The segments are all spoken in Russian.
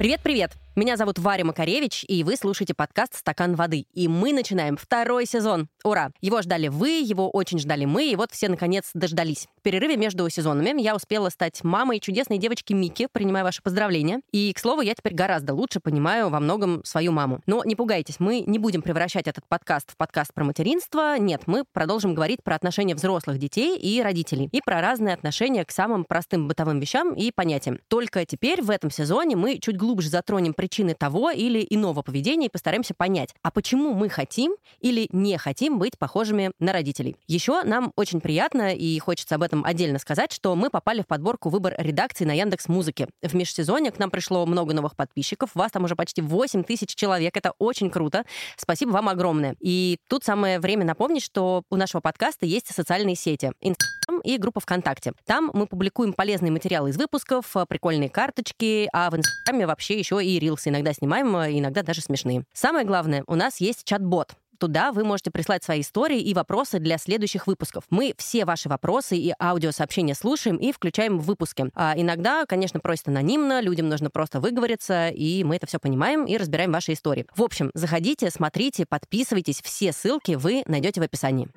Привет-привет! Меня зовут Варя Макаревич, и вы слушаете подкаст «Стакан воды». И мы начинаем второй сезон. Ура! Его ждали вы, его очень ждали мы, и вот все, наконец, дождались. В перерыве между сезонами я успела стать мамой чудесной девочки Мики, принимаю ваши поздравления. И, к слову, я теперь гораздо лучше понимаю во многом свою маму. Но не пугайтесь, мы не будем превращать этот подкаст в подкаст про материнство. Нет, мы продолжим говорить про отношения взрослых детей и родителей. И про разные отношения к самым простым бытовым вещам и понятиям. Только теперь в этом сезоне мы чуть глубже затронем причины того или иного поведения и постараемся понять, а почему мы хотим или не хотим быть похожими на родителей. Еще нам очень приятно и хочется об этом отдельно сказать, что мы попали в подборку выбор редакции на Яндекс Музыке. В межсезонье к нам пришло много новых подписчиков, вас там уже почти 8 тысяч человек, это очень круто. Спасибо вам огромное. И тут самое время напомнить, что у нашего подкаста есть социальные сети. Инстаграм и группа ВКонтакте. Там мы публикуем полезные материалы из выпусков, прикольные карточки, а в Инстаграме вообще еще и рилсы иногда снимаем, а иногда даже смешные. Самое главное, у нас есть чат-бот. Туда вы можете прислать свои истории и вопросы для следующих выпусков. Мы все ваши вопросы и аудиосообщения слушаем и включаем в выпуски. А иногда, конечно, просят анонимно, людям нужно просто выговориться, и мы это все понимаем и разбираем ваши истории. В общем, заходите, смотрите, подписывайтесь. Все ссылки вы найдете в описании.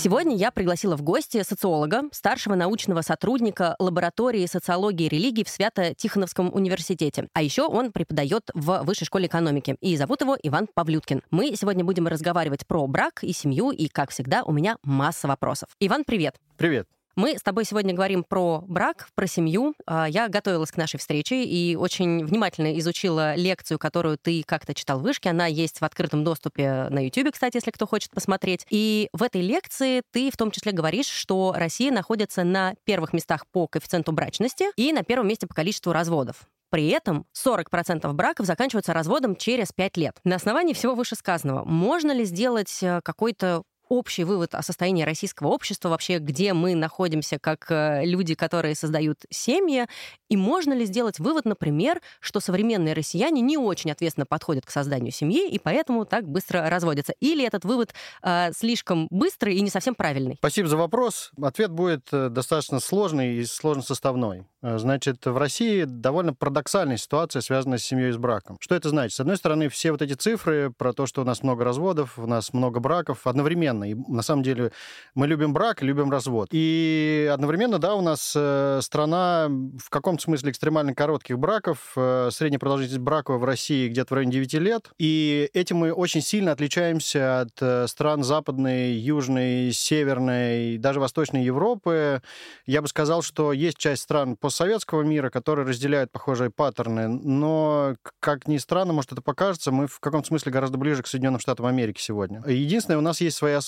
Сегодня я пригласила в гости социолога, старшего научного сотрудника лаборатории социологии и религии в Свято-Тихоновском университете. А еще он преподает в Высшей школе экономики. И зовут его Иван Павлюткин. Мы сегодня будем разговаривать про брак и семью, и, как всегда, у меня масса вопросов. Иван, привет! Привет! Мы с тобой сегодня говорим про брак, про семью. А, я готовилась к нашей встрече и очень внимательно изучила лекцию, которую ты как-то читал в вышке. Она есть в открытом доступе на YouTube, кстати, если кто хочет посмотреть. И в этой лекции ты в том числе говоришь, что Россия находится на первых местах по коэффициенту брачности и на первом месте по количеству разводов. При этом 40% браков заканчиваются разводом через 5 лет. На основании всего вышесказанного, можно ли сделать э, какой-то общий вывод о состоянии российского общества, вообще где мы находимся как э, люди, которые создают семьи, и можно ли сделать вывод, например, что современные россияне не очень ответственно подходят к созданию семьи, и поэтому так быстро разводятся? Или этот вывод э, слишком быстрый и не совсем правильный? Спасибо за вопрос. Ответ будет э, достаточно сложный и сложно составной. Э, значит, в России довольно парадоксальная ситуация, связанная с семьей и с браком. Что это значит? С одной стороны, все вот эти цифры про то, что у нас много разводов, у нас много браков, одновременно. И на самом деле мы любим брак, любим развод. И одновременно, да, у нас э, страна в каком-то смысле экстремально коротких браков. Э, средняя продолжительность брака в России где-то в районе 9 лет. И этим мы очень сильно отличаемся от стран Западной, Южной, Северной, даже Восточной Европы. Я бы сказал, что есть часть стран постсоветского мира, которые разделяют похожие паттерны, но, как ни странно, может, это покажется, мы в каком-то смысле гораздо ближе к Соединенным Штатам Америки сегодня. Единственное, у нас есть особенности.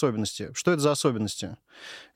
Что это за особенности?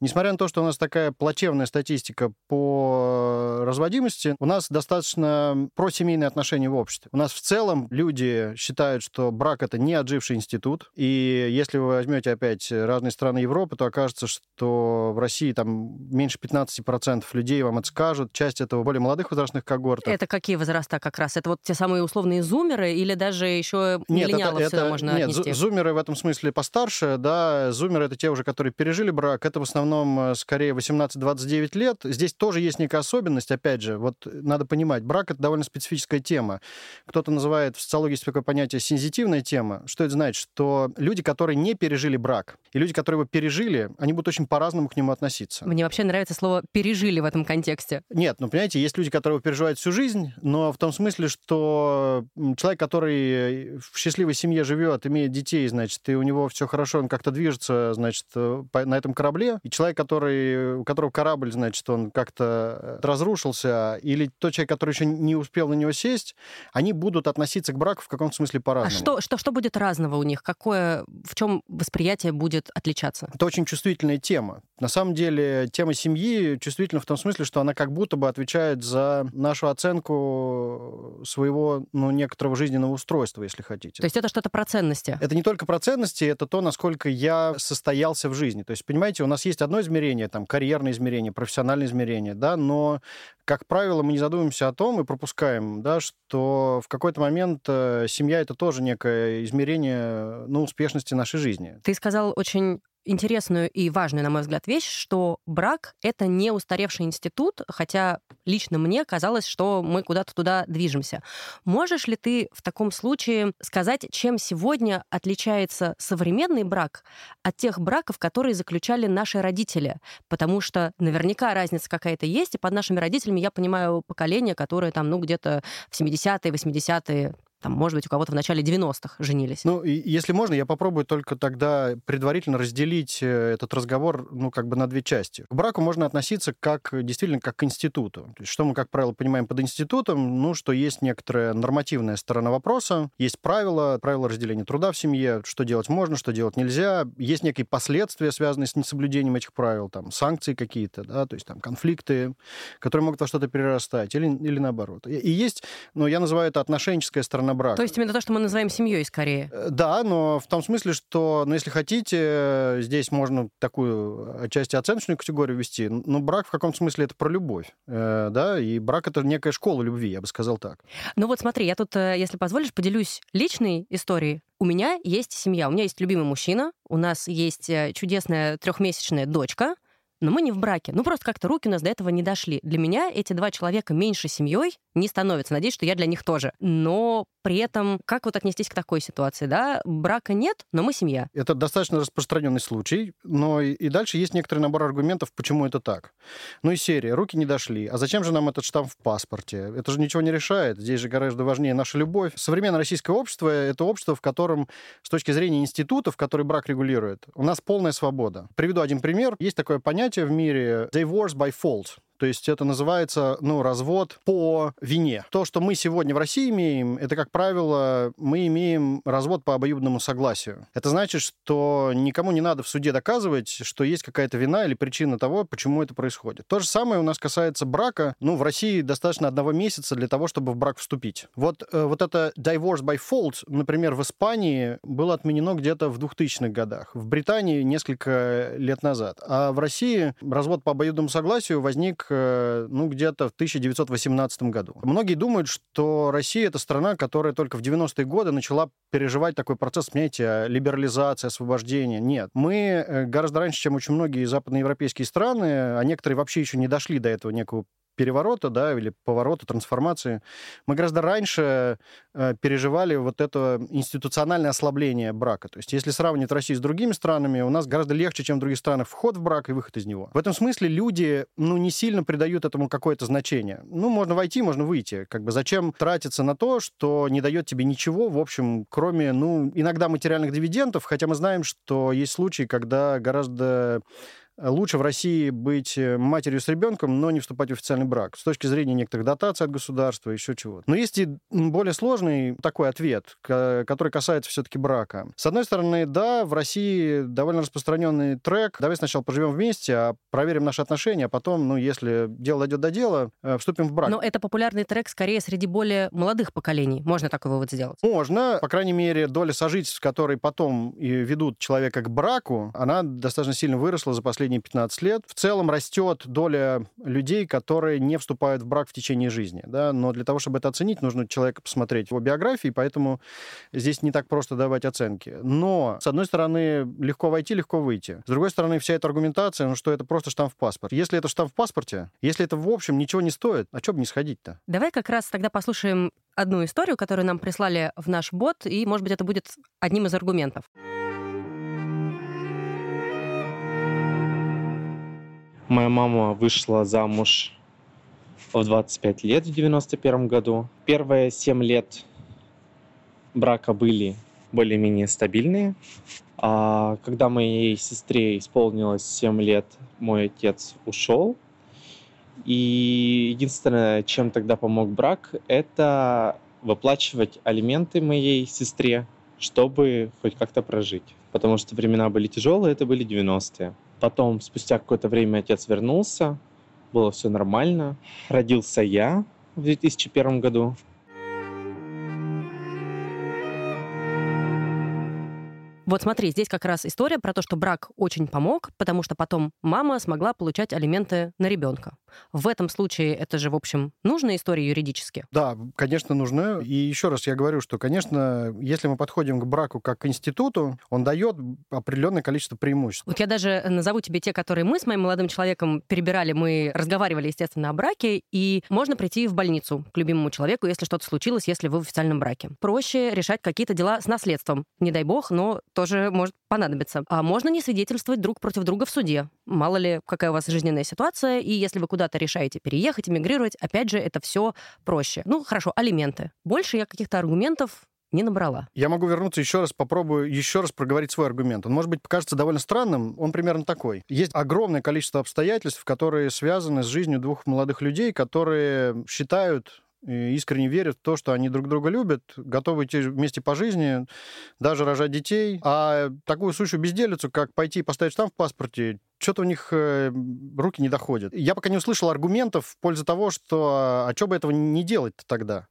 Несмотря на то, что у нас такая плачевная статистика по разводимости, у нас достаточно просемейные отношения в обществе. У нас в целом люди считают, что брак — это не отживший институт, и если вы возьмете опять разные страны Европы, то окажется, что в России там меньше 15% людей вам это скажут, часть этого более молодых возрастных когортов. Это какие возраста как раз? Это вот те самые условные зумеры или даже еще нет, миллениалов это, это, можно Нет, отнести? зумеры в этом смысле постарше, да, зумеры это те уже, которые пережили брак, это в основном э, скорее 18-29 лет. Здесь тоже есть некая особенность, опять же, вот надо понимать, брак это довольно специфическая тема. Кто-то называет в социологии есть такое понятие сензитивная тема. Что это значит? Что люди, которые не пережили брак, и люди, которые его пережили, они будут очень по-разному к нему относиться. Мне вообще нравится слово «пережили» в этом контексте. Нет, ну, понимаете, есть люди, которые переживают всю жизнь, но в том смысле, что человек, который в счастливой семье живет, имеет детей, значит, и у него все хорошо, он как-то движется, значит, на этом корабле, и человек, который, у которого корабль, значит, он как-то разрушился, или тот человек, который еще не успел на него сесть, они будут относиться к браку в каком-то смысле по-разному. А что, что, что будет разного у них? Какое, в чем восприятие будет отличаться? Это очень чувствительная тема. На самом деле, тема семьи чувствительна в том смысле, что она как будто бы отвечает за нашу оценку своего, ну, некоторого жизненного устройства, если хотите. То есть это что-то про ценности? Это не только про ценности, это то, насколько я состоялся в жизни. То есть, понимаете, у нас есть одно измерение, там, карьерное измерение, профессиональное измерение, да, но как правило, мы не задумываемся о том и пропускаем, да, что в какой-то момент э, семья это тоже некое измерение ну, успешности нашей жизни. Ты сказал очень интересную и важную, на мой взгляд, вещь, что брак — это не устаревший институт, хотя лично мне казалось, что мы куда-то туда движемся. Можешь ли ты в таком случае сказать, чем сегодня отличается современный брак от тех браков, которые заключали наши родители? Потому что наверняка разница какая-то есть, и под нашими родителями я понимаю поколение, которое там, ну, где-то в 70-е, 80-е, там, может быть, у кого-то в начале 90-х женились. Ну, если можно, я попробую только тогда предварительно разделить э, этот разговор, ну, как бы на две части. К браку можно относиться как, действительно, как к институту. То есть, что мы, как правило, понимаем под институтом? Ну, что есть некоторая нормативная сторона вопроса, есть правила, правила разделения труда в семье, что делать можно, что делать нельзя, есть некие последствия, связанные с несоблюдением этих правил, там, санкции какие-то, да, то есть там конфликты, которые могут во что-то перерастать, или, или наоборот. И есть, ну, я называю это отношенческая сторона брак. То есть именно то, что мы называем семьей скорее. Э, да, но в том смысле, что, ну, если хотите, здесь можно такую отчасти оценочную категорию ввести. Ну, брак в каком смысле это про любовь, э, да, и брак это некая школа любви, я бы сказал так. Ну вот смотри, я тут, э, если позволишь, поделюсь личной историей. У меня есть семья, у меня есть любимый мужчина, у нас есть чудесная трехмесячная дочка, но мы не в браке. Ну, просто как-то руки у нас до этого не дошли. Для меня эти два человека меньше семьей не становятся. Надеюсь, что я для них тоже. Но при этом, как вот отнестись к такой ситуации, да? Брака нет, но мы семья. Это достаточно распространенный случай, но и дальше есть некоторый набор аргументов, почему это так. Ну и серия, руки не дошли. А зачем же нам этот штамп в паспорте? Это же ничего не решает. Здесь же гораздо важнее наша любовь. Современное российское общество — это общество, в котором, с точки зрения институтов, которые брак регулирует, у нас полная свобода. Приведу один пример. Есть такое понятие в мире divorce by fault. То есть это называется, ну, развод по вине. То, что мы сегодня в России имеем, это, как правило, мы имеем развод по обоюдному согласию. Это значит, что никому не надо в суде доказывать, что есть какая-то вина или причина того, почему это происходит. То же самое у нас касается брака. Ну, в России достаточно одного месяца для того, чтобы в брак вступить. Вот, э, вот это divorce by fault, например, в Испании было отменено где-то в 2000-х годах. В Британии несколько лет назад. А в России развод по обоюдному согласию возник Э, ну, где-то в 1918 году. Многие думают, что Россия — это страна, которая только в 90-е годы начала переживать такой процесс, понимаете, либерализации, освобождения. Нет. Мы э, гораздо раньше, чем очень многие западноевропейские страны, а некоторые вообще еще не дошли до этого некого переворота, да, или поворота, трансформации, мы гораздо раньше э, переживали вот это институциональное ослабление брака. То есть если сравнивать Россию с другими странами, у нас гораздо легче, чем в других странах, вход в брак и выход из него. В этом смысле люди, ну, не сильно придают этому какое-то значение. Ну, можно войти, можно выйти. Как бы зачем тратиться на то, что не дает тебе ничего, в общем, кроме, ну, иногда материальных дивидендов, хотя мы знаем, что есть случаи, когда гораздо лучше в России быть э, матерью с ребенком, но не вступать в официальный брак. С точки зрения некоторых дотаций от государства, еще чего-то. Но есть и более сложный такой ответ, который касается все-таки брака. С одной стороны, да, в России довольно распространенный трек. Давай сначала поживем вместе, а проверим наши отношения, а потом, ну, если дело дойдет до дела, э, вступим в брак. Но это популярный трек скорее среди более молодых поколений. Можно такой вывод сделать? Можно. По крайней мере, доля сожительств, которые потом и ведут человека к браку, она достаточно сильно выросла за последние последние 15 лет. В целом растет доля людей, которые не вступают в брак в течение жизни. Да? Но для того, чтобы это оценить, нужно человека посмотреть его биографии, поэтому здесь не так просто давать оценки. Но, с одной стороны, легко войти, легко выйти. С другой стороны, вся эта аргументация, ну что это просто штамп в паспорт. Если это штамп в паспорте, если это в общем ничего не стоит, а что бы не сходить-то? Давай как раз тогда послушаем одну историю, которую нам прислали в наш бот, и, может быть, это будет одним из аргументов. Моя мама вышла замуж в 25 лет в 91 году. Первые 7 лет брака были более-менее стабильные. А когда моей сестре исполнилось 7 лет, мой отец ушел. И единственное, чем тогда помог брак, это выплачивать алименты моей сестре, чтобы хоть как-то прожить. Потому что времена были тяжелые, это были 90-е. Потом, спустя какое-то время, отец вернулся, было все нормально. Родился я в 2001 году. Вот смотри, здесь как раз история про то, что брак очень помог, потому что потом мама смогла получать алименты на ребенка. В этом случае это же, в общем, нужная история юридически? Да, конечно, нужна. И еще раз я говорю, что, конечно, если мы подходим к браку как к институту, он дает определенное количество преимуществ. Вот я даже назову тебе те, которые мы с моим молодым человеком перебирали. Мы разговаривали, естественно, о браке, и можно прийти в больницу к любимому человеку, если что-то случилось, если вы в официальном браке. Проще решать какие-то дела с наследством. Не дай бог, но тоже может понадобиться. А можно не свидетельствовать друг против друга в суде. Мало ли, какая у вас жизненная ситуация, и если вы куда-то решаете переехать, эмигрировать, опять же, это все проще. Ну, хорошо, алименты. Больше я каких-то аргументов не набрала. Я могу вернуться еще раз, попробую еще раз проговорить свой аргумент. Он, может быть, покажется довольно странным, он примерно такой. Есть огромное количество обстоятельств, которые связаны с жизнью двух молодых людей, которые считают искренне верят в то, что они друг друга любят, готовы идти вместе по жизни, даже рожать детей. А такую сущую безделицу, как пойти и поставить штамп в паспорте, что-то у них э, руки не доходят. Я пока не услышал аргументов в пользу того, что а что бы этого не делать тогда.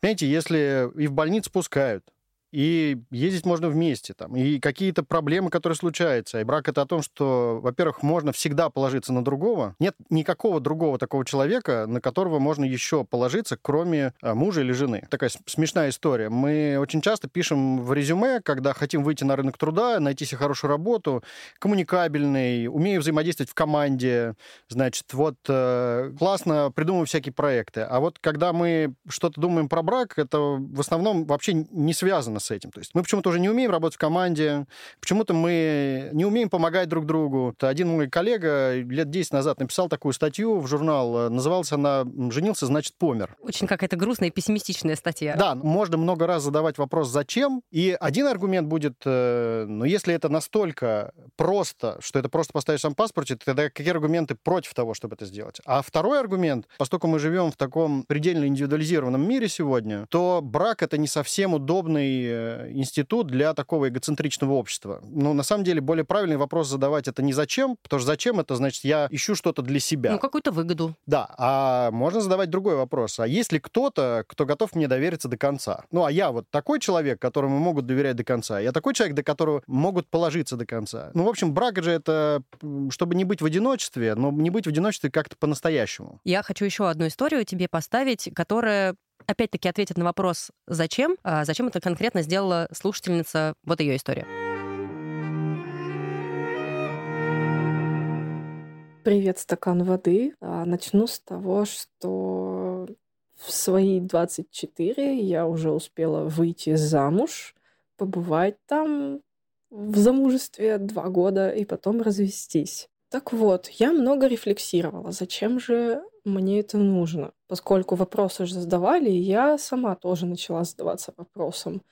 Понимаете, если и в больницу пускают, и ездить можно вместе, там, и какие-то проблемы, которые случаются. И брак это о том, что, во-первых, можно всегда положиться на другого. Нет никакого другого такого человека, на которого можно еще положиться, кроме а, мужа или жены. Такая смешная история. Мы очень часто пишем в резюме, когда хотим выйти на рынок труда, найти себе хорошую работу, коммуникабельный, умею взаимодействовать в команде, значит, вот э, классно придумываю всякие проекты. А вот когда мы что-то думаем про брак, это в основном вообще не связано с этим. То есть мы почему-то уже не умеем работать в команде, почему-то мы не умеем помогать друг другу. Один мой коллега лет 10 назад написал такую статью в журнал, э, называлась она «Женился, значит, помер». Очень какая-то грустная и пессимистичная статья. Да, можно много раз задавать вопрос «зачем?», и один аргумент будет, э, ну, если это настолько просто, что это просто поставишь сам паспорте, тогда какие аргументы против того, чтобы это сделать? А второй аргумент, поскольку мы живем в таком предельно индивидуализированном мире сегодня, то брак — это не совсем удобный институт для такого эгоцентричного общества. Но на самом деле более правильный вопрос задавать это не зачем, потому что зачем это значит я ищу что-то для себя. Ну, какую-то выгоду. Да, а можно задавать другой вопрос. А есть ли кто-то, кто готов мне довериться до конца? Ну, а я вот такой человек, которому могут доверять до конца. Я такой человек, до которого могут положиться до конца. Ну, в общем, брак же это, чтобы не быть в одиночестве, но не быть в одиночестве как-то по-настоящему. Я хочу еще одну историю тебе поставить, которая опять-таки ответит на вопрос «Зачем?», а зачем это конкретно сделала слушательница, вот ее история. Привет, стакан воды. А, начну с того, что в свои 24 я уже успела выйти замуж, побывать там в замужестве два года и потом развестись. Так вот, я много рефлексировала, зачем же мне это нужно. Поскольку вопросы же задавали, я сама тоже начала задаваться вопросом,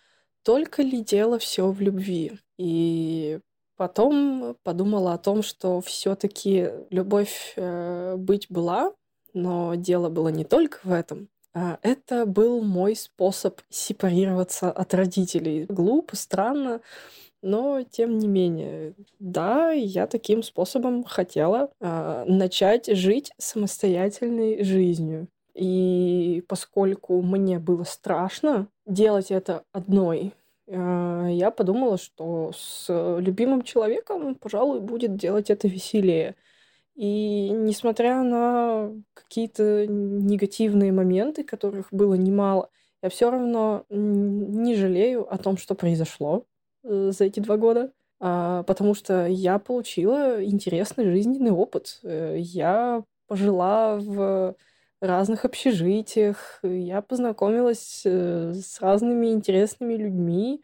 только ли дело все в любви. И потом подумала о том, что все-таки любовь э, быть была, но дело было не только в этом. А это был мой способ сепарироваться от родителей. Глупо, странно, но, тем не менее, да, я таким способом хотела э, начать жить самостоятельной жизнью. И поскольку мне было страшно делать это одной, э, я подумала, что с любимым человеком, пожалуй, будет делать это веселее. И несмотря на какие-то негативные моменты, которых было немало, я все равно не жалею о том, что произошло. Э, за эти два года, а, потому что я получила интересный жизненный опыт. Э, я пожила в разных общежитиях, я познакомилась э, с разными интересными людьми.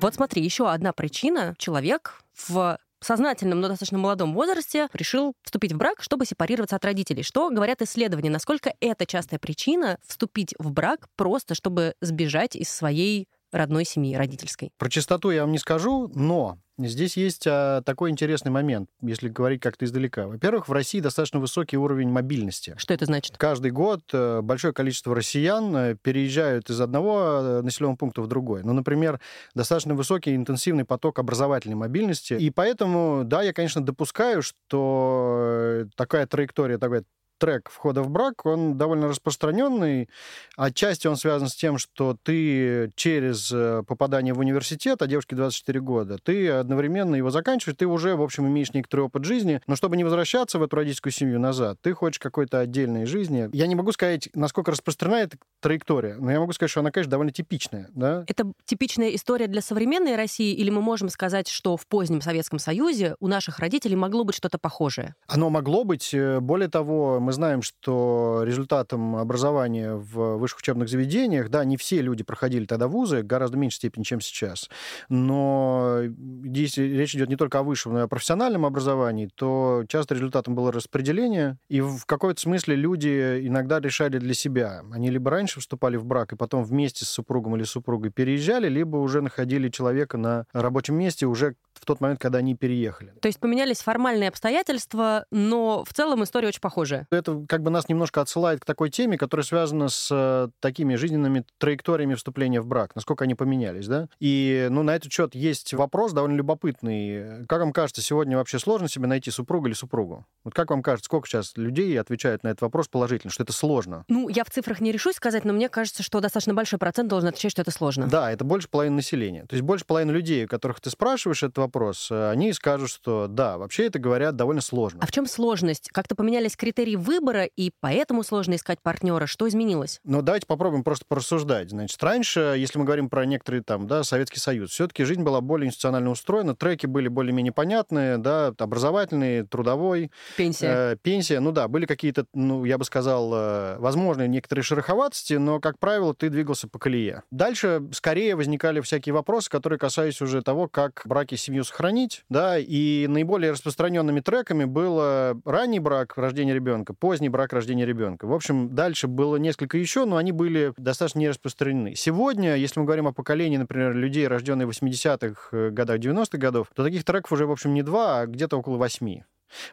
Вот смотри, еще одна причина. Человек в сознательном, но достаточно молодом возрасте решил вступить в брак, чтобы сепарироваться от родителей. Что говорят исследования? Насколько это частая причина вступить в брак просто, чтобы сбежать из своей родной семьи родительской? Про чистоту я вам не скажу, но Здесь есть а, такой интересный момент, если говорить как-то издалека. Во-первых, в России достаточно высокий уровень мобильности. Что это значит? Каждый год э, большое количество россиян э, переезжают из одного э, населенного пункта в другой. Ну, например, достаточно высокий интенсивный поток образовательной мобильности. И поэтому, да, я, конечно, допускаю, что такая траектория, такая трек входа в брак, он довольно распространенный. Отчасти он связан с тем, что ты через э, попадание в университет, а девушке 24 года, ты одновременно его заканчиваешь, ты уже, в общем, имеешь некоторый опыт жизни, но чтобы не возвращаться в эту родительскую семью назад, ты хочешь какой-то отдельной жизни. Я не могу сказать, насколько распространена эта траектория, но я могу сказать, что она, конечно, довольно типичная. Да? Это типичная история для современной России, или мы можем сказать, что в позднем Советском Союзе у наших родителей могло быть что-то похожее? Оно могло быть. Э, более того, мы знаем, что результатом образования в высших учебных заведениях, да, не все люди проходили тогда вузы, гораздо меньшей степени, чем сейчас. Но если речь идет не только о высшем, но и о профессиональном образовании, то часто результатом было распределение, и в какой-то смысле люди иногда решали для себя. Они либо раньше вступали в брак, и потом вместе с супругом или супругой переезжали, либо уже находили человека на рабочем месте уже в тот момент, когда они переехали. То есть поменялись формальные обстоятельства, но в целом история очень похожая. Это как бы нас немножко отсылает к такой теме, которая связана с э, такими жизненными траекториями вступления в брак, насколько они поменялись, да? И, ну, на этот счет есть вопрос довольно любопытный. Как вам кажется, сегодня вообще сложно себе найти супруга или супругу? Вот как вам кажется, сколько сейчас людей отвечают на этот вопрос положительно, что это сложно? Ну, я в цифрах не решусь сказать, но мне кажется, что достаточно большой процент должен отвечать, что это сложно. Да, это больше половины населения. То есть больше половины людей, у которых ты спрашиваешь этот вопрос, э, они скажут, что да, вообще это говорят довольно сложно. А в чем сложность? Как-то поменялись критерии выбора, и поэтому сложно искать партнера. Что изменилось? Ну, давайте попробуем просто порассуждать. Значит, раньше, если мы говорим про некоторые там, да, Советский Союз, все-таки жизнь была более институционально устроена, треки были более-менее понятные, да, образовательный, трудовой. Пенсия. Э, пенсия, ну да, были какие-то, ну, я бы сказал, э, возможные некоторые шероховатости, но, как правило, ты двигался по колее. Дальше скорее возникали всякие вопросы, которые касались уже того, как браки семью сохранить, да, и наиболее распространенными треками было ранний брак, рождение ребенка, поздний брак, рождение ребенка. В общем, дальше было несколько еще, но они были достаточно не распространены. Сегодня, если мы говорим о поколении, например, людей, рожденных в 80-х э, годах, 90-х годов, то таких треков уже, в общем, не два, а где-то около восьми.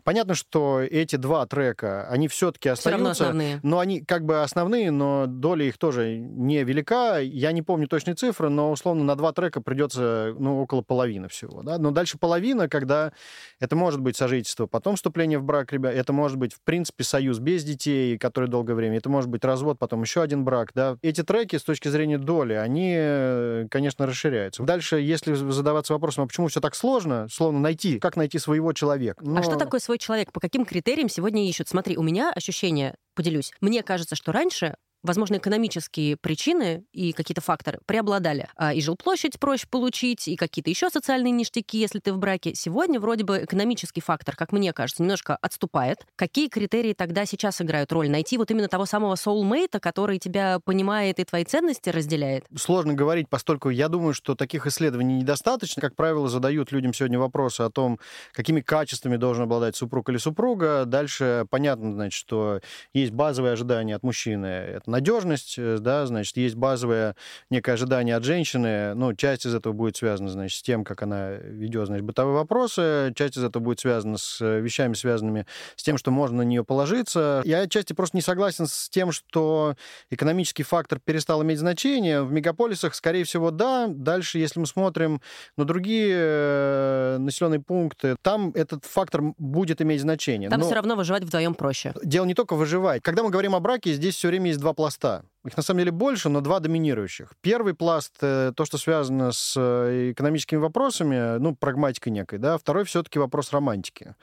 Понятно, что эти два трека, они все-таки остаются, Все основные. но они как бы основные, но доля их тоже не велика. Я не помню точные цифры, но условно на два трека придется ну, около половины всего. Да? Но дальше половина, когда это может быть сожительство, потом вступление в брак, ребят, это может быть, в принципе, союз без детей, который долгое время, это может быть развод, потом еще один брак. Да? Эти треки с точки зрения доли, они, конечно, расширяются. Дальше, если задаваться вопросом, а почему все так сложно, словно найти, как найти своего человека. Но... А что такое свой человек? По каким критериям сегодня ищут? Смотри, у меня ощущение, поделюсь. Мне кажется, что раньше возможно, экономические причины и какие-то факторы преобладали. А, и жилплощадь проще получить, и какие-то еще социальные ништяки, если ты в браке. Сегодня вроде бы экономический фактор, как мне кажется, немножко отступает. Какие критерии тогда сейчас играют роль? Найти вот именно того самого соулмейта, который тебя понимает и твои ценности разделяет? Сложно говорить, поскольку я думаю, что таких исследований недостаточно. Как правило, задают людям сегодня вопросы о том, какими качествами должен обладать супруг или супруга. Дальше понятно, значит, что есть базовые ожидания от мужчины. Надежность, э, да, значит, есть базовое некое ожидание от женщины, ну, часть из этого будет связана, значит, с тем, как она ведет, значит, бытовые вопросы, часть из этого будет связана с э, вещами, связанными с тем, что можно на нее положиться. Я отчасти просто не согласен с тем, что экономический фактор перестал иметь значение. В мегаполисах, скорее всего, да. Дальше, если мы смотрим на другие э, населенные пункты, там этот фактор будет иметь значение. Там Но... все равно выживать вдвоем проще. Дело не только выживать. Когда мы говорим о браке, здесь все время есть два пласта. Их на самом деле больше, но два доминирующих. Первый пласт э, то, что связано с э, экономическими вопросами, ну, прагматикой некой, да. Второй все-таки вопрос романтики.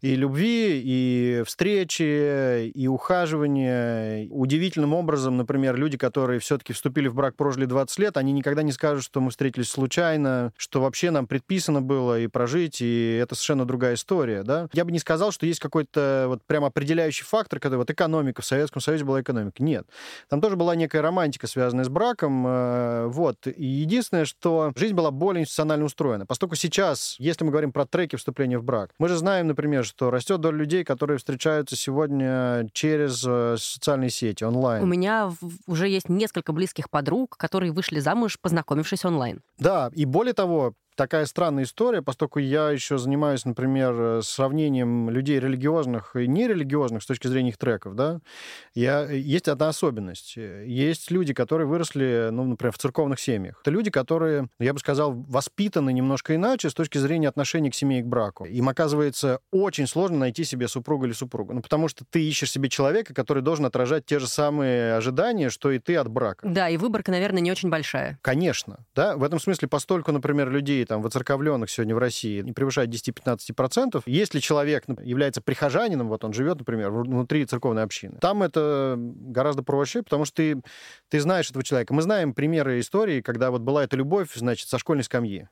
И любви, и встречи, и ухаживания. Удивительным образом, например, люди, которые все-таки вступили в брак, прожили 20 лет, они никогда не скажут, что мы встретились случайно, что вообще нам предписано было и прожить, и это совершенно другая история, да. Я бы не сказал, что есть какой-то вот прям определяющий фактор, когда вот экономика, в Советском Союзе была экономика. Нет. Там тоже была некая романтика, связанная с браком. Э, вот. И единственное, что жизнь была более институционально устроена. Поскольку сейчас, если мы говорим про треки вступления в брак, мы же знаем, например, что растет доля людей, которые встречаются сегодня через э, социальные сети, онлайн. У меня уже есть несколько близких подруг, которые вышли замуж, познакомившись онлайн. Да, и более того, такая странная история, поскольку я еще занимаюсь, например, сравнением людей религиозных и нерелигиозных с точки зрения их треков, да, я, есть одна особенность. Есть люди, которые выросли, ну, например, в церковных семьях. Это люди, которые, я бы сказал, воспитаны немножко иначе с точки зрения отношения к семье и к браку. Им, оказывается, очень сложно найти себе супруга или супругу. Ну, потому что ты ищешь себе человека, который должен отражать те же самые ожидания, что и ты от брака. Да, и выборка, наверное, не очень большая. Конечно, да. В этом смысле, постольку, например, людей там воцерковленных сегодня в России не превышает 10-15%, если человек является прихожанином, вот он живет, например, внутри церковной общины, там это гораздо проще, потому что ты, ты знаешь этого человека. Мы знаем примеры истории, когда вот была эта любовь, значит, со школьной скамьи.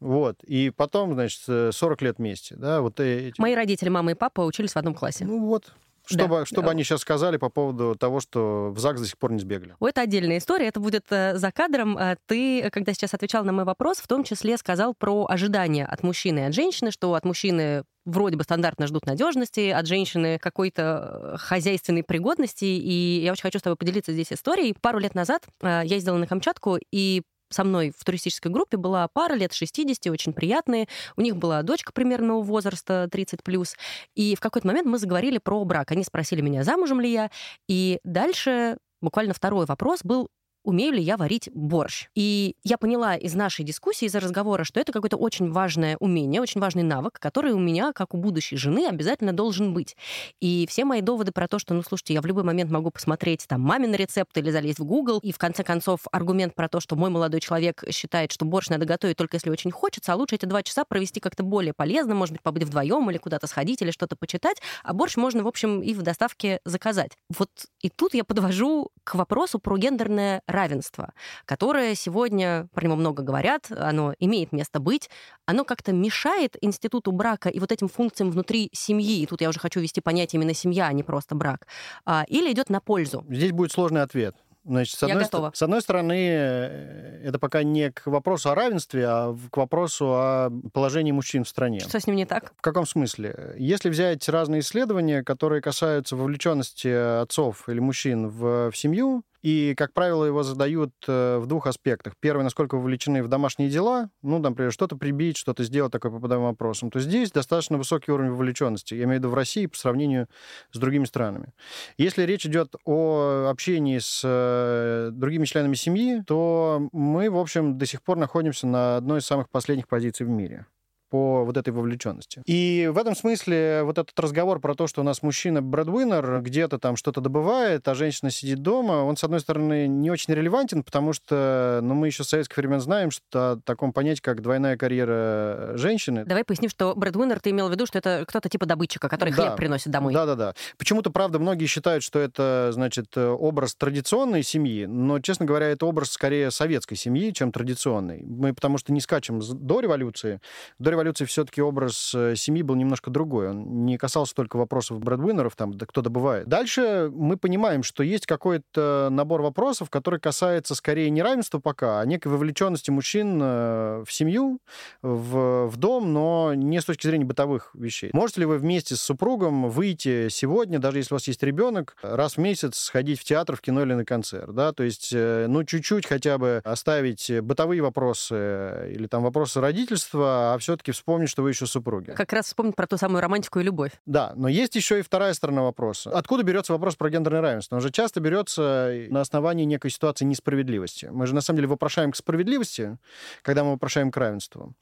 Вот. И потом, значит, 40 лет вместе. Да, вот эти... Мои родители, мама и папа, учились в одном классе. Ну вот, чтобы, Да. чтобы они сейчас сказали по поводу того, что в ЗАГС до сих пор не сбегали. Это отдельная история, это будет э, за кадром. Э, Ты, когда сейчас отвечал на мой вопрос, в том числе сказал про ожидания от мужчины и от женщины, что от мужчины вроде бы стандартно ждут надежности, от женщины какой-то э, хозяйственной пригодности. И я очень хочу с тобой поделиться здесь историей. Пару лет назад я ездила на Камчатку, и со мной в туристической группе была пара лет 60, очень приятные. У них была дочка примерного возраста, 30 плюс. И в какой-то момент мы заговорили про брак. Они спросили меня, замужем ли я. И дальше буквально второй вопрос был, умею ли я варить борщ. И я поняла из нашей дискуссии, из разговора, что это какое-то очень важное умение, очень важный навык, который у меня, как у будущей жены, обязательно должен быть. И все мои доводы про то, что, ну, слушайте, я в любой момент могу посмотреть там мамин рецепт или залезть в Google, и в конце концов аргумент про то, что мой молодой человек считает, что борщ надо готовить только если очень хочется, а лучше эти два часа провести как-то более полезно, может быть, побыть вдвоем или куда-то сходить или что-то почитать, а борщ можно, в общем, и в доставке заказать. Вот и тут я подвожу к вопросу про гендерное равенство, которое сегодня, про него много говорят, оно имеет место быть, оно как-то мешает институту брака и вот этим функциям внутри семьи, и тут я уже хочу ввести понятие именно семья, а не просто брак, а, или идет на пользу. Здесь будет сложный ответ. Значит, с одной, ст- с одной стороны, э, это пока не к вопросу о равенстве, а к вопросу о положении мужчин в стране. Что с ним не так? В каком смысле? Если взять разные исследования, которые касаются вовлеченности отцов или мужчин в, в семью, и, как правило, его задают э, в двух аспектах. Первый, насколько вовлечены в домашние дела, ну, например, что-то прибить, что-то сделать такое по подобным вопросам, то здесь достаточно высокий уровень вовлеченности. Я имею в виду в России по сравнению с другими странами. Если речь идет о общении с э, другими членами семьи, то мы, в общем, до сих пор находимся на одной из самых последних позиций в мире по вот этой вовлеченности. И в этом смысле вот этот разговор про то, что у нас мужчина брэдвинер где-то там что-то добывает, а женщина сидит дома, он, с одной стороны, не очень релевантен, потому что ну, мы еще с советских времен знаем, что о таком понятии, как двойная карьера женщины, Давай поясним, что Брэдвинер, ты имел в виду, что это кто-то типа добытчика, который Да. хлеб приносит домой. Да-да-да. Почему-то, правда, многие считают, что это, значит, образ традиционной семьи, но, честно говоря, это образ скорее советской семьи, чем традиционной. Мы потому что не скачем до революции. До революции все-таки образ э, семьи был немножко другой. Он не касался только вопросов брэдвинеров, там, да, кто добывает. Дальше мы понимаем, что есть какой-то набор вопросов, который касается скорее не равенства пока, а некой вовлеченности мужчин э, в семью, в, в дом, но не с точки зрения бытовых вещей. Можете ли вы вместе с супругом выйти сегодня, даже если у вас есть ребенок, раз в месяц сходить в театр, в кино или на концерт? Да? То есть, э, ну, чуть-чуть хотя бы оставить бытовые вопросы или там вопросы родительства, а все-таки вспомнить, что вы еще супруги. Как раз вспомнить про ту самую романтику и любовь. Да, но есть еще и вторая сторона вопроса. Откуда берется вопрос про гендерное равенство? Он же часто берется на основании некой ситуации несправедливости. Мы же на самом деле вопрошаем к справедливости, когда мы вопрошаем к равенству.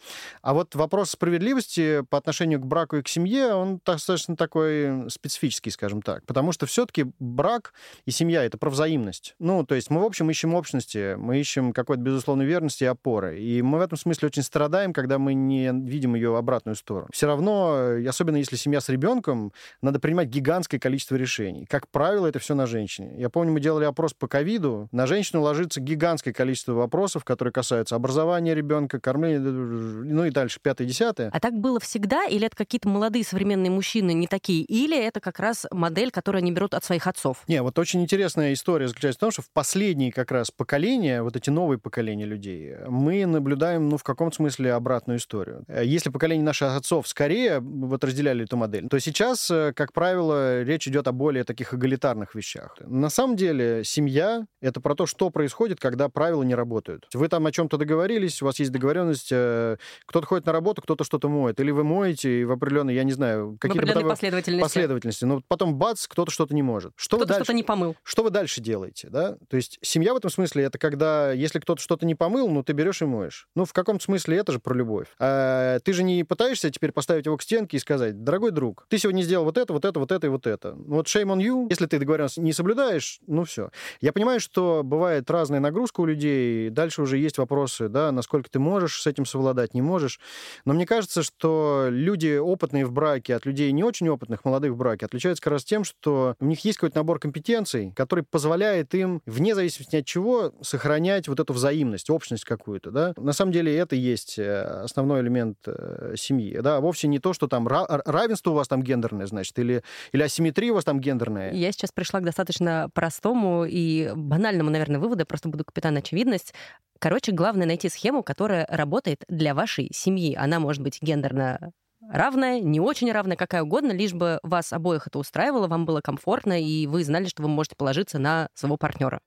А вот вопрос справедливости по отношению к браку и к семье, он достаточно такой специфический, скажем так. Потому что все-таки брак и семья — это про взаимность. Ну, то есть мы, в общем, ищем общности, мы ищем какой-то безусловной верности и опоры. И мы в этом смысле очень страдаем, когда мы не видим ее обратную сторону. Все равно, э, особенно если семья с ребенком, надо принимать гигантское количество решений. Как правило, это все на женщине. Я помню, мы делали опрос по ковиду. На женщину ложится гигантское количество вопросов, которые касаются образования ребенка, кормления, ну и дальше, пятое, десятое. А так было всегда, или это какие-то молодые современные мужчины не такие, или это как раз модель, которую они берут от своих отцов? Не, вот очень интересная история заключается в том, что в последние как раз поколения, вот эти новые поколения людей, мы наблюдаем, ну, в каком-то смысле обратную историю. Если поколение наших отцов скорее вот разделяли эту модель, то сейчас, э, как правило, речь идет о более таких эгалитарных вещах. На самом деле семья — это про то, что происходит, когда правила не работают. Вы там о чем-то договорились, у вас есть договоренность, э, кто-то ходит на работу, кто-то что-то моет, или вы моете в определенной, я не знаю, какие-то бытовые... последовательности. последовательности, но потом бац, кто-то что-то не может. Что кто-то дальше... что-то не помыл. Что вы дальше делаете, да? То есть семья в этом смысле это когда, если кто-то что-то не помыл, ну ты берешь и моешь. Ну в каком-то смысле это же про любовь. А ты же не пытаешься теперь поставить его к стенке и сказать, дорогой друг, ты сегодня сделал вот это, вот это, вот это и вот это. Ну, вот shame on you. Если ты договоренность не соблюдаешь, ну все. Я понимаю, что бывает разная нагрузка у людей, дальше уже есть вопросы, да, насколько ты можешь с этим совладать, не можешь. Но мне кажется, что люди опытные в браке от людей не очень опытных, молодых в браке, отличаются как раз тем, что у них есть какой-то набор компетенций, который позволяет им, вне зависимости от чего, сохранять вот эту взаимность, общность какую-то, да. На самом деле это есть э, основной элемент э, семьи, да, вовсе не то, что там равенство у вас там гендерное, значит, или, или асимметрия у вас там гендерная. Я сейчас пришла к достаточно простому и банальному, наверное, выводу, я просто буду капитан очевидность. Короче, главное найти схему, которая работает для вашей семьи. Она может быть гендерно равная, не очень равная, какая угодно, лишь бы вас обоих это устраивало, вам было комфортно, и вы знали, что вы можете положиться на своего партнера.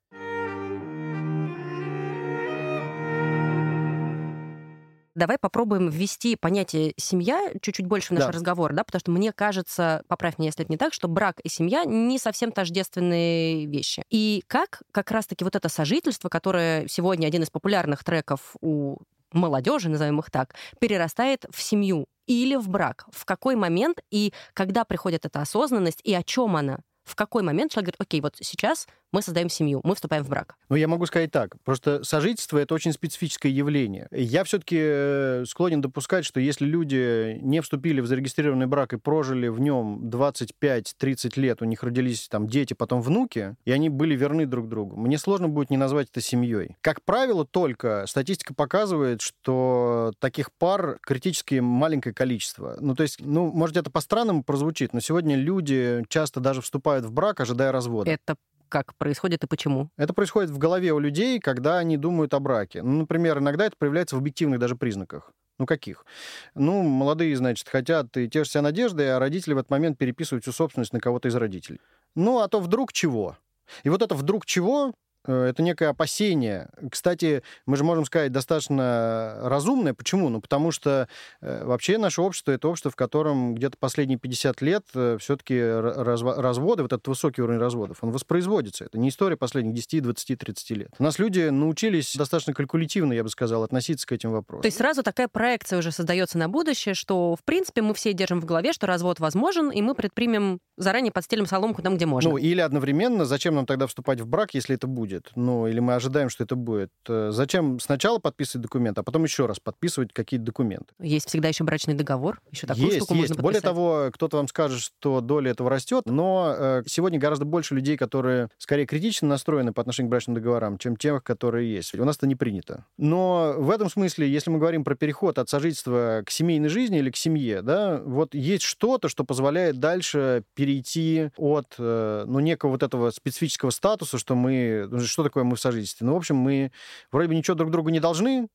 Давай попробуем ввести понятие семья чуть-чуть больше в наш да. разговор, да, потому что мне кажется, поправь меня, если это не так, что брак и семья не совсем тождественные вещи. И как как раз-таки вот это сожительство, которое сегодня один из популярных треков у молодежи, назовем их так, перерастает в семью или в брак? В какой момент и когда приходит эта осознанность и о чем она? В какой момент человек говорит, окей, вот сейчас мы создаем семью, мы вступаем в брак. Ну, я могу сказать так. Просто сожительство — это очень специфическое явление. Я все-таки э, склонен допускать, что если люди не вступили в зарегистрированный брак и прожили в нем 25-30 лет, у них родились там дети, потом внуки, и они были верны друг другу, мне сложно будет не назвать это семьей. Как правило, только статистика показывает, что таких пар критически маленькое количество. Ну, то есть, ну, может, это по-странному прозвучит, но сегодня люди часто даже вступают в брак, ожидая развода. Это как происходит и почему? Это происходит в голове у людей, когда они думают о браке. Ну, например, иногда это проявляется в объективных даже признаках. Ну, каких? Ну, молодые, значит, хотят и тешат себя надежды, а родители в этот момент переписывают всю собственность на кого-то из родителей. Ну, а то вдруг чего? И вот это вдруг чего это некое опасение. Кстати, мы же можем сказать, достаточно разумное. Почему? Ну, потому что э, вообще наше общество — это общество, в котором где-то последние 50 лет э, все-таки разводы, вот этот высокий уровень разводов, он воспроизводится. Это не история последних 10, 20, 30 лет. У нас люди научились достаточно калькулятивно, я бы сказал, относиться к этим вопросам. То есть сразу такая проекция уже создается на будущее, что, в принципе, мы все держим в голове, что развод возможен, и мы предпримем, заранее подстелим соломку там, где можно. Ну, или одновременно, зачем нам тогда вступать в брак, если это будет? Будет, ну, или мы ожидаем, что это будет, э, зачем сначала подписывать документ, а потом еще раз подписывать какие-то документы? Есть всегда еще брачный договор, еще такую есть, штуку есть. можно Более того, кто-то вам скажет, что доля этого растет, но э, сегодня гораздо больше людей, которые скорее критично настроены по отношению к брачным договорам, чем тех, которые есть. У нас это не принято. Но в этом смысле, если мы говорим про переход от сожительства к семейной жизни или к семье, да, вот есть что-то, что позволяет дальше перейти от, э, ну, некого вот этого специфического статуса, что мы, что такое мы в сожительстве? Ну, в общем, мы вроде бы ничего друг другу не должны,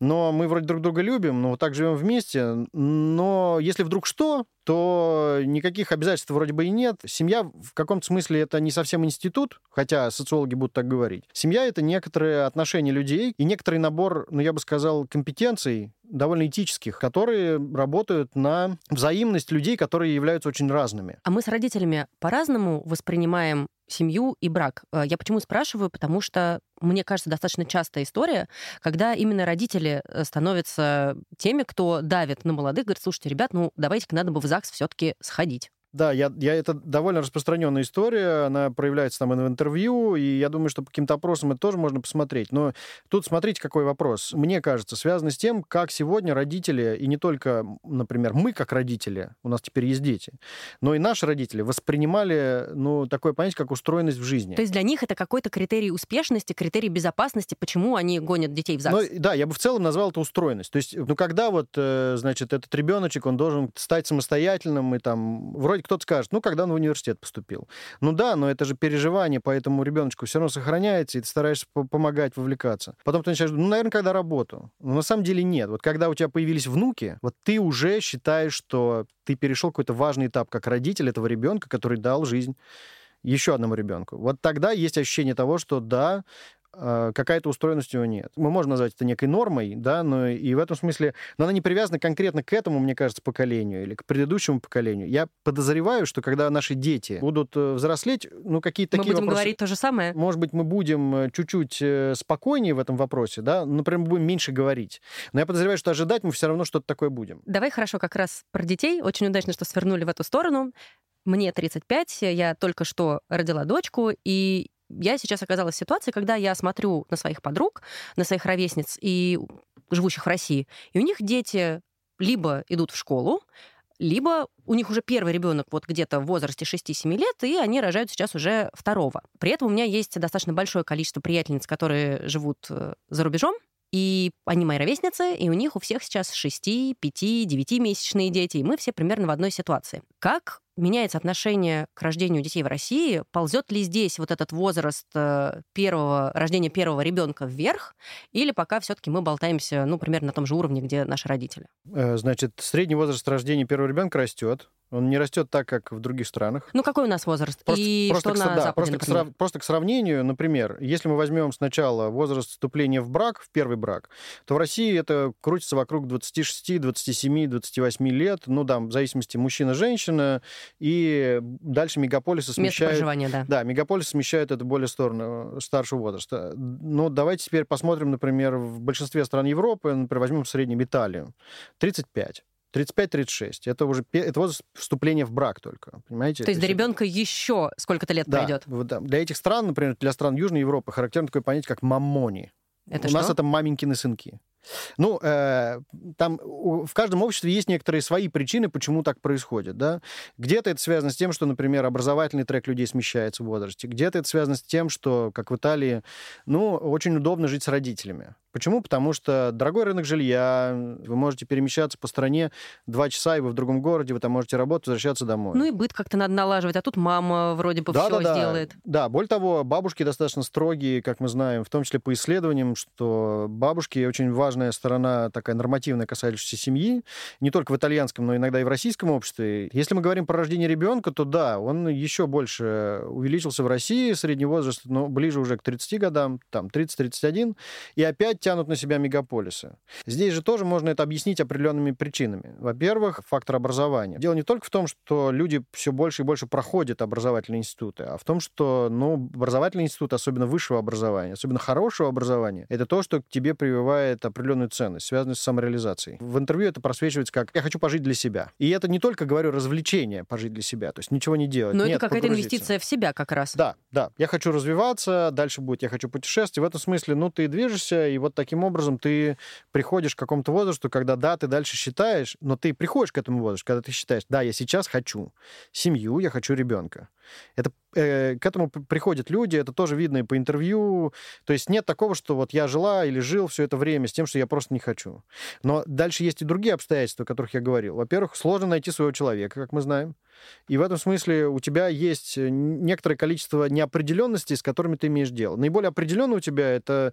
но мы вроде друг друга любим, но так живем вместе. Но если вдруг что, то никаких обязательств вроде бы и нет. Семья в каком-то смысле это не совсем институт, хотя социологи будут так говорить. Семья — это некоторые отношения людей и некоторый набор, ну, я бы сказал, компетенций, довольно этических, которые работают на взаимность людей, которые являются очень разными. А мы с родителями по-разному воспринимаем семью и брак. Э, я почему спрашиваю? Потому что, мне кажется, достаточно частая история, когда именно родители э, становятся теми, кто давит на молодых, говорит, слушайте, ребят, ну давайте-ка надо бы в ЗАГС все-таки сходить. Да, я, я, это довольно распространенная история, она проявляется там в интервью, и я думаю, что по каким-то опросам это тоже можно посмотреть. Но тут смотрите, какой вопрос. Мне кажется, связано с тем, как сегодня родители, и не только, например, мы как родители, у нас теперь есть дети, но и наши родители воспринимали, ну, такое понятие, как устроенность в жизни. То есть для них это какой-то критерий успешности, критерий безопасности, почему они гонят детей в ЗАГС? Ну, да, я бы в целом назвал это устроенность. То есть, ну, когда вот, э, значит, этот ребеночек, он должен стать самостоятельным и там, вроде кто-то скажет, ну, когда он в университет поступил. Ну да, но это же переживание, поэтому ребеночку все равно сохраняется, и ты стараешься помогать, вовлекаться. Потом ты начинаешь, ну, наверное, когда работу. Но на самом деле нет. Вот когда у тебя появились внуки, вот ты уже считаешь, что ты перешел какой-то важный этап как родитель этого ребенка, который дал жизнь еще одному ребенку. Вот тогда есть ощущение того, что да, какая-то устроенность у него нет. Мы можем назвать это некой нормой, да, но и в этом смысле, но она не привязана конкретно к этому, мне кажется, поколению или к предыдущему поколению. Я подозреваю, что когда наши дети будут э, взрослеть, ну, какие-то такие Мы будем вопросы... говорить то же самое? Может быть, мы будем э, чуть-чуть э, спокойнее в этом вопросе, да, например, мы будем меньше говорить. Но я подозреваю, что ожидать мы все равно что-то такое будем. Давай хорошо как раз про детей. Очень удачно, что свернули в эту сторону. Мне 35, я только что родила дочку, и я сейчас оказалась в ситуации, когда я смотрю на своих подруг, на своих ровесниц и живущих в России, и у них дети либо идут в школу, либо у них уже первый ребенок вот где-то в возрасте 6-7 лет, и они рожают сейчас уже второго. При этом у меня есть достаточно большое количество приятельниц, которые живут э, за рубежом, и они мои ровесницы, и у них у всех сейчас 6, 5, 9-месячные дети, и мы все примерно в одной ситуации. Как меняется отношение к рождению детей в России? Ползет ли здесь вот этот возраст э, первого, рождения первого ребенка вверх? Или пока все-таки мы болтаемся, ну, примерно на том же уровне, где наши родители? Э, значит, средний возраст рождения первого ребенка растет. Он не растет так, как в других странах. Ну, какой у нас возраст? Просто, И просто, что к, на да, Западе, просто, к, просто к сравнению, например, если мы возьмем сначала возраст вступления в брак, в первый брак, то в России это крутится вокруг 26, 27, 28 лет, ну да, в зависимости мужчина-женщина, и дальше мегаполисы смещают... Место проживания, да. Да, мегаполисы смещают это более сторону старшего возраста. Но давайте теперь посмотрим, например, в большинстве стран Европы, например, возьмем в среднем Италию, 35. 35-36. Это уже это возраст вступления в брак только, понимаете? То есть до ребенка еще сколько-то лет да, пройдет. Да. Для этих стран, например, для стран Южной Европы характерно такое понятие, как мамони. Это У что? нас это маменькины сынки. Ну, э, там в каждом обществе есть некоторые свои причины, почему так происходит, да. Где-то это связано с тем, что, например, образовательный трек людей смещается в возрасте. Где-то это связано с тем, что, как в Италии, ну, очень удобно жить с родителями. Почему? Потому что дорогой рынок жилья, вы можете перемещаться по стране два часа, и вы в другом городе, вы там можете работать, возвращаться домой. Ну и быт как-то надо налаживать, а тут мама вроде бы да, все да, сделает. Да, более того, бабушки достаточно строгие, как мы знаем, в том числе по исследованиям, что бабушки очень важная сторона такая нормативная, касающаяся семьи, не только в итальянском, но иногда и в российском обществе. Если мы говорим про рождение ребенка, то да, он еще больше увеличился в России, средний возраст, но ближе уже к 30 годам, там 30-31, и опять тянут на себя мегаполисы. Здесь же тоже можно это объяснить определенными причинами. Во-первых, фактор образования. Дело не только в том, что люди все больше и больше проходят образовательные институты, а в том, что ну, образовательный институт, особенно высшего образования, особенно хорошего образования, это то, что к тебе прививает определенную ценность, связанную с самореализацией. В интервью это просвечивается как «я хочу пожить для себя». И это не только, говорю, развлечение пожить для себя, то есть ничего не делать. Но Нет, это какая-то инвестиция в себя как раз. Да, да. Я хочу развиваться, дальше будет я хочу путешествовать. В этом смысле, ну, ты движешься, и вот таким образом ты приходишь к какому-то возрасту, когда, да, ты дальше считаешь, но ты приходишь к этому возрасту, когда ты считаешь, да, я сейчас хочу семью, я хочу ребенка. Это, э, к этому приходят люди, это тоже видно и по интервью. То есть нет такого, что вот я жила или жил все это время с тем, что я просто не хочу. Но дальше есть и другие обстоятельства, о которых я говорил. Во-первых, сложно найти своего человека, как мы знаем. И в этом смысле у тебя есть некоторое количество неопределенностей, с которыми ты имеешь дело. Наиболее определенно у тебя это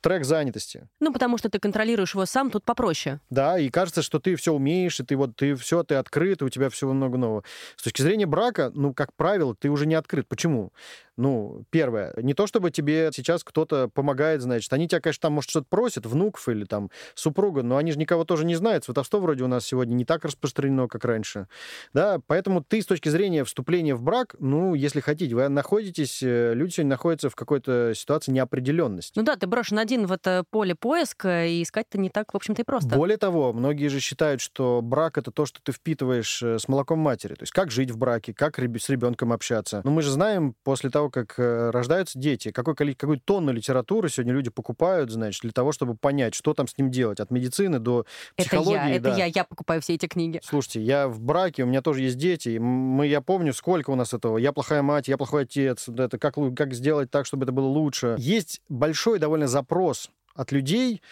трек занятости. Ну, потому что ты контролируешь его сам, тут попроще. Да, и кажется, что ты все умеешь, и ты вот ты все, ты открыт, и у тебя всего много нового. С точки зрения брака, ну, как правило, ты уже не открыт. Почему? Ну, первое, не то чтобы тебе сейчас кто-то помогает, значит, они тебя, конечно, там, может, что-то просят, внуков или там супруга, но они же никого тоже не знают. Сватовство вроде у нас сегодня не так распространено, как раньше. Да, поэтому ты с точки зрения вступления в брак, ну, если хотите, вы находитесь, э, люди сегодня находятся в какой-то ситуации неопределенности. Ну да, ты брошен один в это поле поиска, и искать-то не так, в общем-то, и просто. Более того, многие же считают, что брак — это то, что ты впитываешь э, с молоком матери. То есть как жить в браке, как с ребенком общаться. Но мы же знаем, после того, как э, рождаются дети, какой, какую тонну литературы сегодня люди покупают, значит, для того, чтобы понять, что там с ним делать. От медицины до психологии. Это я, да. это я, я покупаю все эти книги. Слушайте, я в браке, у меня тоже есть дети. Мы, я помню, сколько у нас этого. Я плохая мать, я плохой отец. Это как, как сделать так, чтобы это было лучше. Есть большой довольно запрос от людей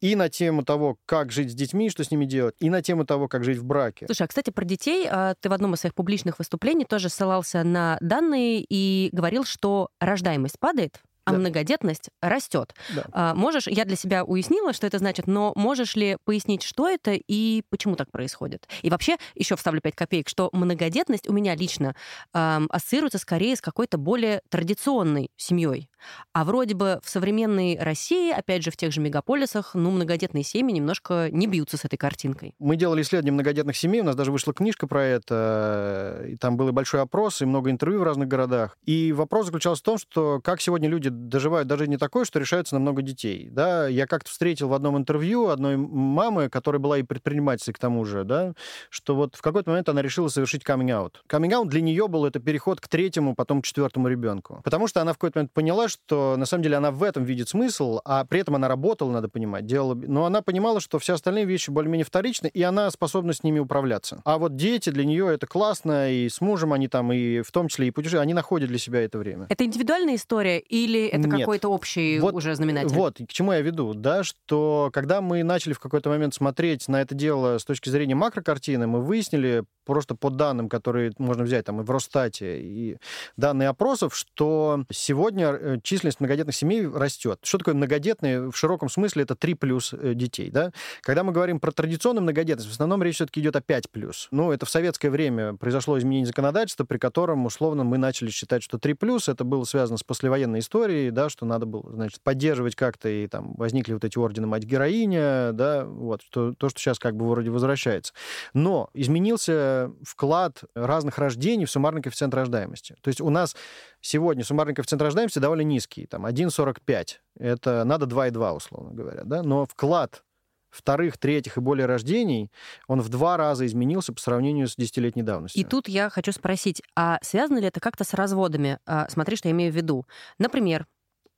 и на тему того, как жить с детьми, что с ними делать, и на тему того, как жить в браке. Слушай, а, кстати, про детей а, ты в одном из своих публичных выступлений тоже ссылался на данные и говорил, что рождаемость падает, а да. многодетность растет. Да. А, можешь, я для себя уяснила, что это значит, но можешь ли пояснить, что это и почему так происходит? И вообще, еще вставлю 5 копеек, что многодетность у меня лично э, ассоциируется скорее с какой-то более традиционной семьей. А вроде бы в современной России, опять же, в тех же мегаполисах, ну, многодетные семьи немножко не бьются с этой картинкой. Мы делали исследование многодетных семей, у нас даже вышла книжка про это, и там был и большой опрос, и много интервью в разных городах. И вопрос заключался в том, что как сегодня люди доживают даже не такое, что решаются на много детей. Да? Я как-то встретил в одном интервью одной мамы, которая была и предприниматель к тому же, да, что вот в какой-то момент она решила совершить каминг-аут. Каминг-аут для нее был это переход к третьему, потом к четвертому ребенку. Потому что она в какой-то момент поняла, что на самом деле она в этом видит смысл, а при этом она работала, надо понимать, делала... Но она понимала, что все остальные вещи более-менее вторичны, и она способна с ними управляться. А вот дети, для нее это классно, и с мужем они там, и в том числе и путешествия, они находят для себя это время. Это индивидуальная история или это какой-то общий вот, уже знаменатель? Вот, к чему я веду, да, что когда мы начали в какой-то момент смотреть на это дело с точки зрения макрокартины, мы выяснили просто по данным, которые можно взять там и в Росстате, и данные опросов, что сегодня э, численность многодетных семей растет. Что такое многодетные? В широком смысле это 3 плюс э, детей, да? Когда мы говорим про традиционную многодетность, в основном речь все-таки идет о 5 плюс. Ну, это в советское время произошло изменение законодательства, при котором, условно, мы начали считать, что 3 плюс, это было связано с послевоенной историей, да, что надо было, значит, поддерживать как-то, и там возникли вот эти ордены мать-героиня, да, вот, то, то, что сейчас как бы вроде возвращается. Но изменился вклад разных рождений в суммарный коэффициент рождаемости. То есть у нас сегодня суммарный коэффициент рождаемости довольно низкий, там 1,45. Это надо 2,2, условно говоря. Да? Но вклад вторых, третьих и более рождений, он в два раза изменился по сравнению с десятилетней давностью. И тут я хочу спросить, а связано ли это как-то с разводами? А, смотри, что я имею в виду. Например,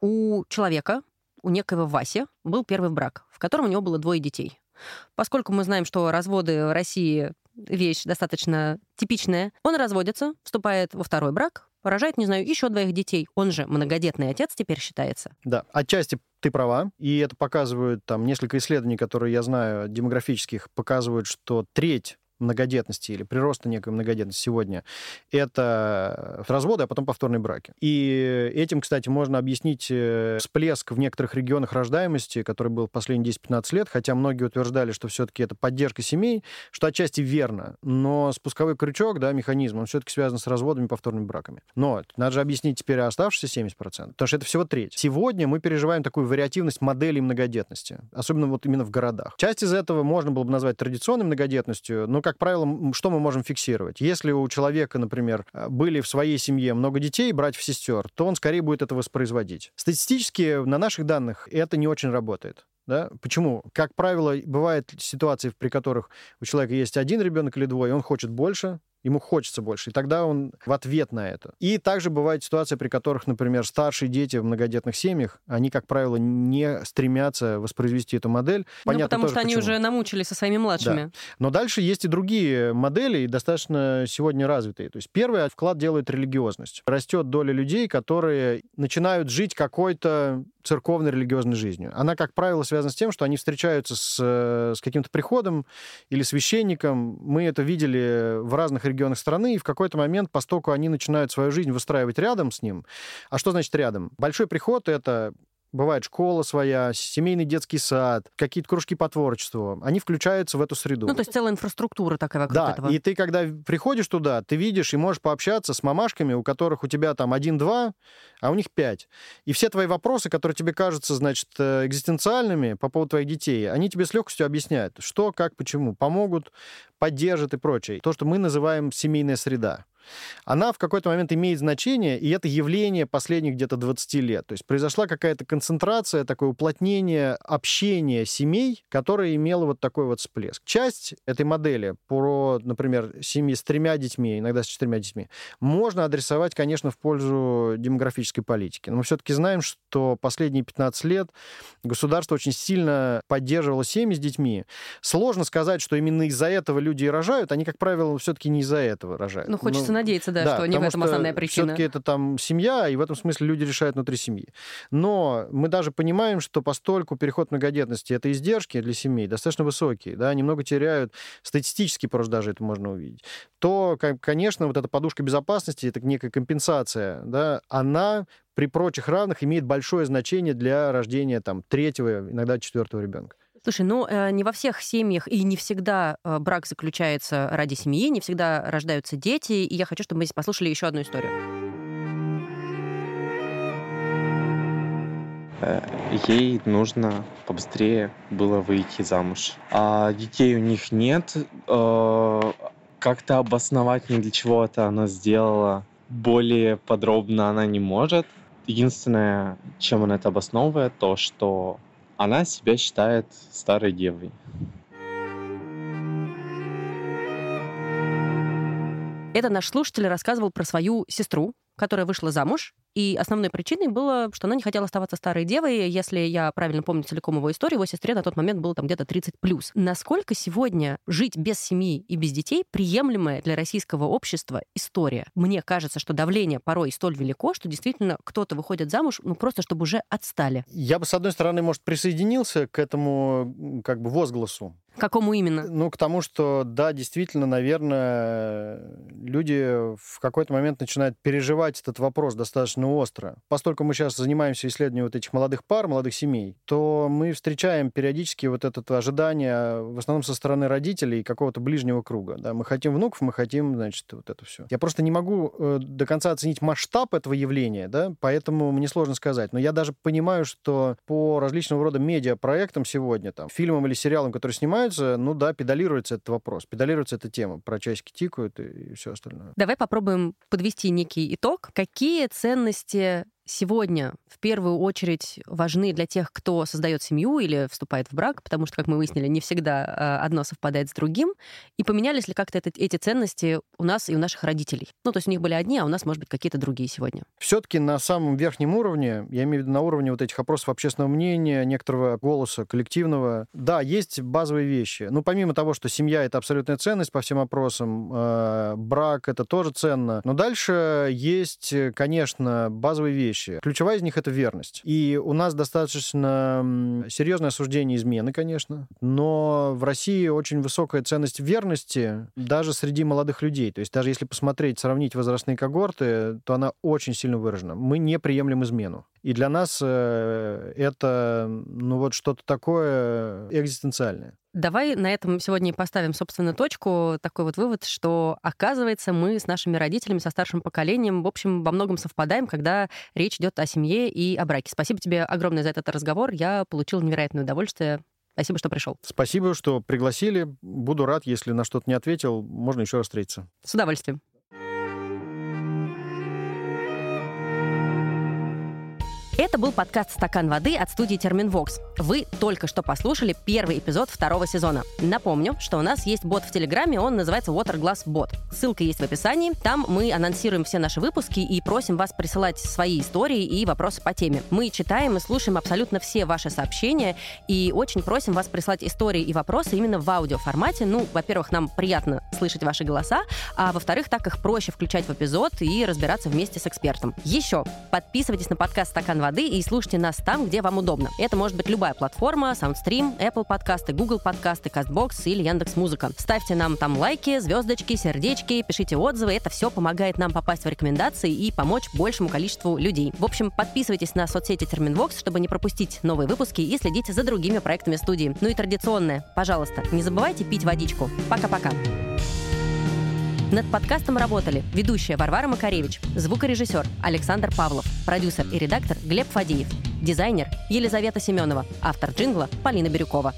у человека, у некоего Васи, был первый брак, в котором у него было двое детей. Поскольку мы знаем, что разводы в России вещь достаточно типичная. Он разводится, вступает во второй брак, поражает, не знаю, еще двоих детей. Он же многодетный отец теперь считается. Да, отчасти ты права, и это показывают там несколько исследований, которые я знаю, демографических, показывают, что треть многодетности или прироста некой многодетности сегодня, это разводы, а потом повторные браки. И этим, кстати, можно объяснить э, всплеск в некоторых регионах рождаемости, который был в последние 10-15 лет, хотя многие утверждали, что все-таки это поддержка семей, что отчасти верно, но спусковой крючок, да, механизм, он все-таки связан с разводами и повторными браками. Но надо же объяснить теперь оставшиеся 70%, потому что это всего треть. Сегодня мы переживаем такую вариативность моделей многодетности, особенно вот именно в городах. Часть из этого можно было бы назвать традиционной многодетностью, но как правило, что мы можем фиксировать? Если у человека, например, э, были в своей семье много детей, братьев, сестер, то он скорее будет это воспроизводить. Статистически на наших данных это не очень работает. Да? Почему? Как правило, бывают ситуации, при которых у человека есть один ребенок или двое, он хочет больше, ему хочется больше, и тогда он в ответ на это. И также бывает ситуация, при которых, например, старшие дети в многодетных семьях, они, как правило, не стремятся воспроизвести эту модель. Ну, Понятно ну, потому тоже, что они почему. уже намучили со своими младшими. Да. Но дальше есть и другие модели, достаточно сегодня развитые. То есть первый вклад делает религиозность. Растет доля людей, которые начинают жить какой-то церковной религиозной жизнью. Она, как правило, связана с тем, что они встречаются с, э, с каким-то приходом или священником. Мы это видели в разных регионах страны, и в какой-то момент, постоку они начинают свою жизнь выстраивать рядом с ним. А что значит рядом? Большой приход — это Бывает школа своя, семейный детский сад, какие-то кружки по творчеству. Они включаются в эту среду. Ну, то есть целая инфраструктура такая вокруг да, этого. и ты, когда приходишь туда, ты видишь и можешь пообщаться с мамашками, у которых у тебя там один-два, а у них пять. И все твои вопросы, которые тебе кажутся, значит, э, экзистенциальными по поводу твоих детей, они тебе с легкостью объясняют, что, как, почему, помогут, поддержат и прочее. То, что мы называем семейная среда она в какой-то момент имеет значение, и это явление последних где-то 20 лет. То есть произошла какая-то концентрация, такое уплотнение общения семей, которое имело вот такой вот всплеск. Часть этой модели про, например, семьи с тремя детьми, иногда с четырьмя детьми, можно адресовать, конечно, в пользу демографической политики. Но мы все-таки знаем, что последние 15 лет государство очень сильно поддерживало семьи с детьми. Сложно сказать, что именно из-за этого люди и рожают, они, как правило, все-таки не из-за этого рожают. Ну, хочется надеяться, да, Да, что не в этом основная причина. Все-таки это там семья, и в этом смысле люди решают внутри семьи. Но мы даже понимаем, что постольку переход многодетности это издержки для семей достаточно высокие, да, немного теряют, статистически просто даже это можно увидеть, то, ко- конечно, вот эта подушка безопасности, это некая компенсация, да, она при прочих равных имеет большое значение для рождения там третьего, иногда четвертого ребенка. Слушай, ну э, не во всех семьях и не всегда э, брак заключается ради семьи, не всегда рождаются дети. И я хочу, чтобы мы здесь послушали еще одну историю. Э, Ей нужно побыстрее было выйти замуж. А детей у них нет. Э, Как-то обосновать ни для чего это она сделала более подробно она не может. Единственное, чем она это обосновывает, то, что она себя считает старой девой. Это наш слушатель рассказывал про свою сестру, которая вышла замуж. И основной причиной было, что она не хотела оставаться старой девой. Если я правильно помню целиком его историю, его сестре на тот момент было там где-то 30 плюс. Насколько сегодня жить без семьи и без детей приемлемая для российского общества история? Мне кажется, что давление порой столь велико, что действительно кто-то выходит замуж, ну просто чтобы уже отстали. Я бы, с одной стороны, может, присоединился к этому как бы возгласу. Какому именно? Ну, к тому, что, да, действительно, наверное, люди в какой-то момент начинают переживать этот вопрос достаточно остро. Поскольку мы сейчас занимаемся исследованием вот этих молодых пар, молодых семей, то мы встречаем периодически вот это ожидание, в основном со стороны родителей, какого-то ближнего круга. Да? Мы хотим внуков, мы хотим, значит, вот это все. Я просто не могу э, до конца оценить масштаб этого явления, да, поэтому мне сложно сказать. Но я даже понимаю, что по различного рода медиапроектам сегодня, там, фильмам или сериалам, которые снимаются, ну да, педалируется этот вопрос, педалируется эта тема. Про часики тикают и все остальное. Давай попробуем подвести некий итог. Какие ценности радости сегодня в первую очередь важны для тех, кто создает семью или вступает в брак, потому что, как мы выяснили, не всегда э, одно совпадает с другим. И поменялись ли как-то это- эти ценности у нас и у наших родителей? Ну, то есть у них были одни, а у нас, может быть, какие-то другие сегодня. Все-таки на самом верхнем уровне, я имею в виду на уровне вот этих опросов общественного мнения, некоторого голоса коллективного, да, есть базовые вещи. Ну, помимо того, что семья — это абсолютная ценность по всем опросам, э, брак — это тоже ценно, но дальше есть, конечно, базовые вещи. Ключевая из них — это верность. И у нас достаточно серьезное осуждение измены, конечно, но в России очень высокая ценность верности даже среди молодых людей. То есть даже если посмотреть, сравнить возрастные когорты, то она очень сильно выражена. Мы не приемлем измену. И для нас э, это, ну вот что-то такое экзистенциальное. Давай на этом сегодня и поставим, собственно, точку. Такой вот вывод, что, оказывается, мы с нашими родителями, со старшим поколением, в общем, во многом совпадаем, когда речь идет о семье и о браке. Спасибо тебе огромное за этот разговор. Я получил невероятное удовольствие. Спасибо, что пришел. Спасибо, что пригласили. Буду рад, если на что-то не ответил, можно еще раз встретиться. С удовольствием. Это был подкаст «Стакан воды» от студии «Терминвокс». Вы только что послушали первый эпизод второго сезона. Напомню, что у нас есть бот в Телеграме, он называется Waterglass Bot. Ссылка есть в описании. Там мы анонсируем все наши выпуски и просим вас присылать свои истории и вопросы по теме. Мы читаем и слушаем абсолютно все ваши сообщения и очень просим вас прислать истории и вопросы именно в аудиоформате. Ну, во-первых, нам приятно слышать ваши голоса, а во-вторых, так их проще включать в эпизод и разбираться вместе с экспертом. Еще подписывайтесь на подкаст «Стакан воды» и слушайте нас там, где вам удобно. Это может быть любая платформа, SoundStream, Apple подкасты, Google подкасты, CastBox или Яндекс.Музыка. Ставьте нам там лайки, звездочки, сердечки, пишите отзывы. Это все помогает нам попасть в рекомендации и помочь большему количеству людей. В общем, подписывайтесь на соцсети Терминвокс, чтобы не пропустить новые выпуски и следить за другими проектами студии. Ну и традиционное, пожалуйста, не забывайте пить водичку. Пока-пока. Над подкастом работали ведущая Варвара Макаревич, звукорежиссер Александр Павлов, продюсер и редактор Глеб Фадеев, дизайнер Елизавета Семенова, автор джингла Полина Бирюкова.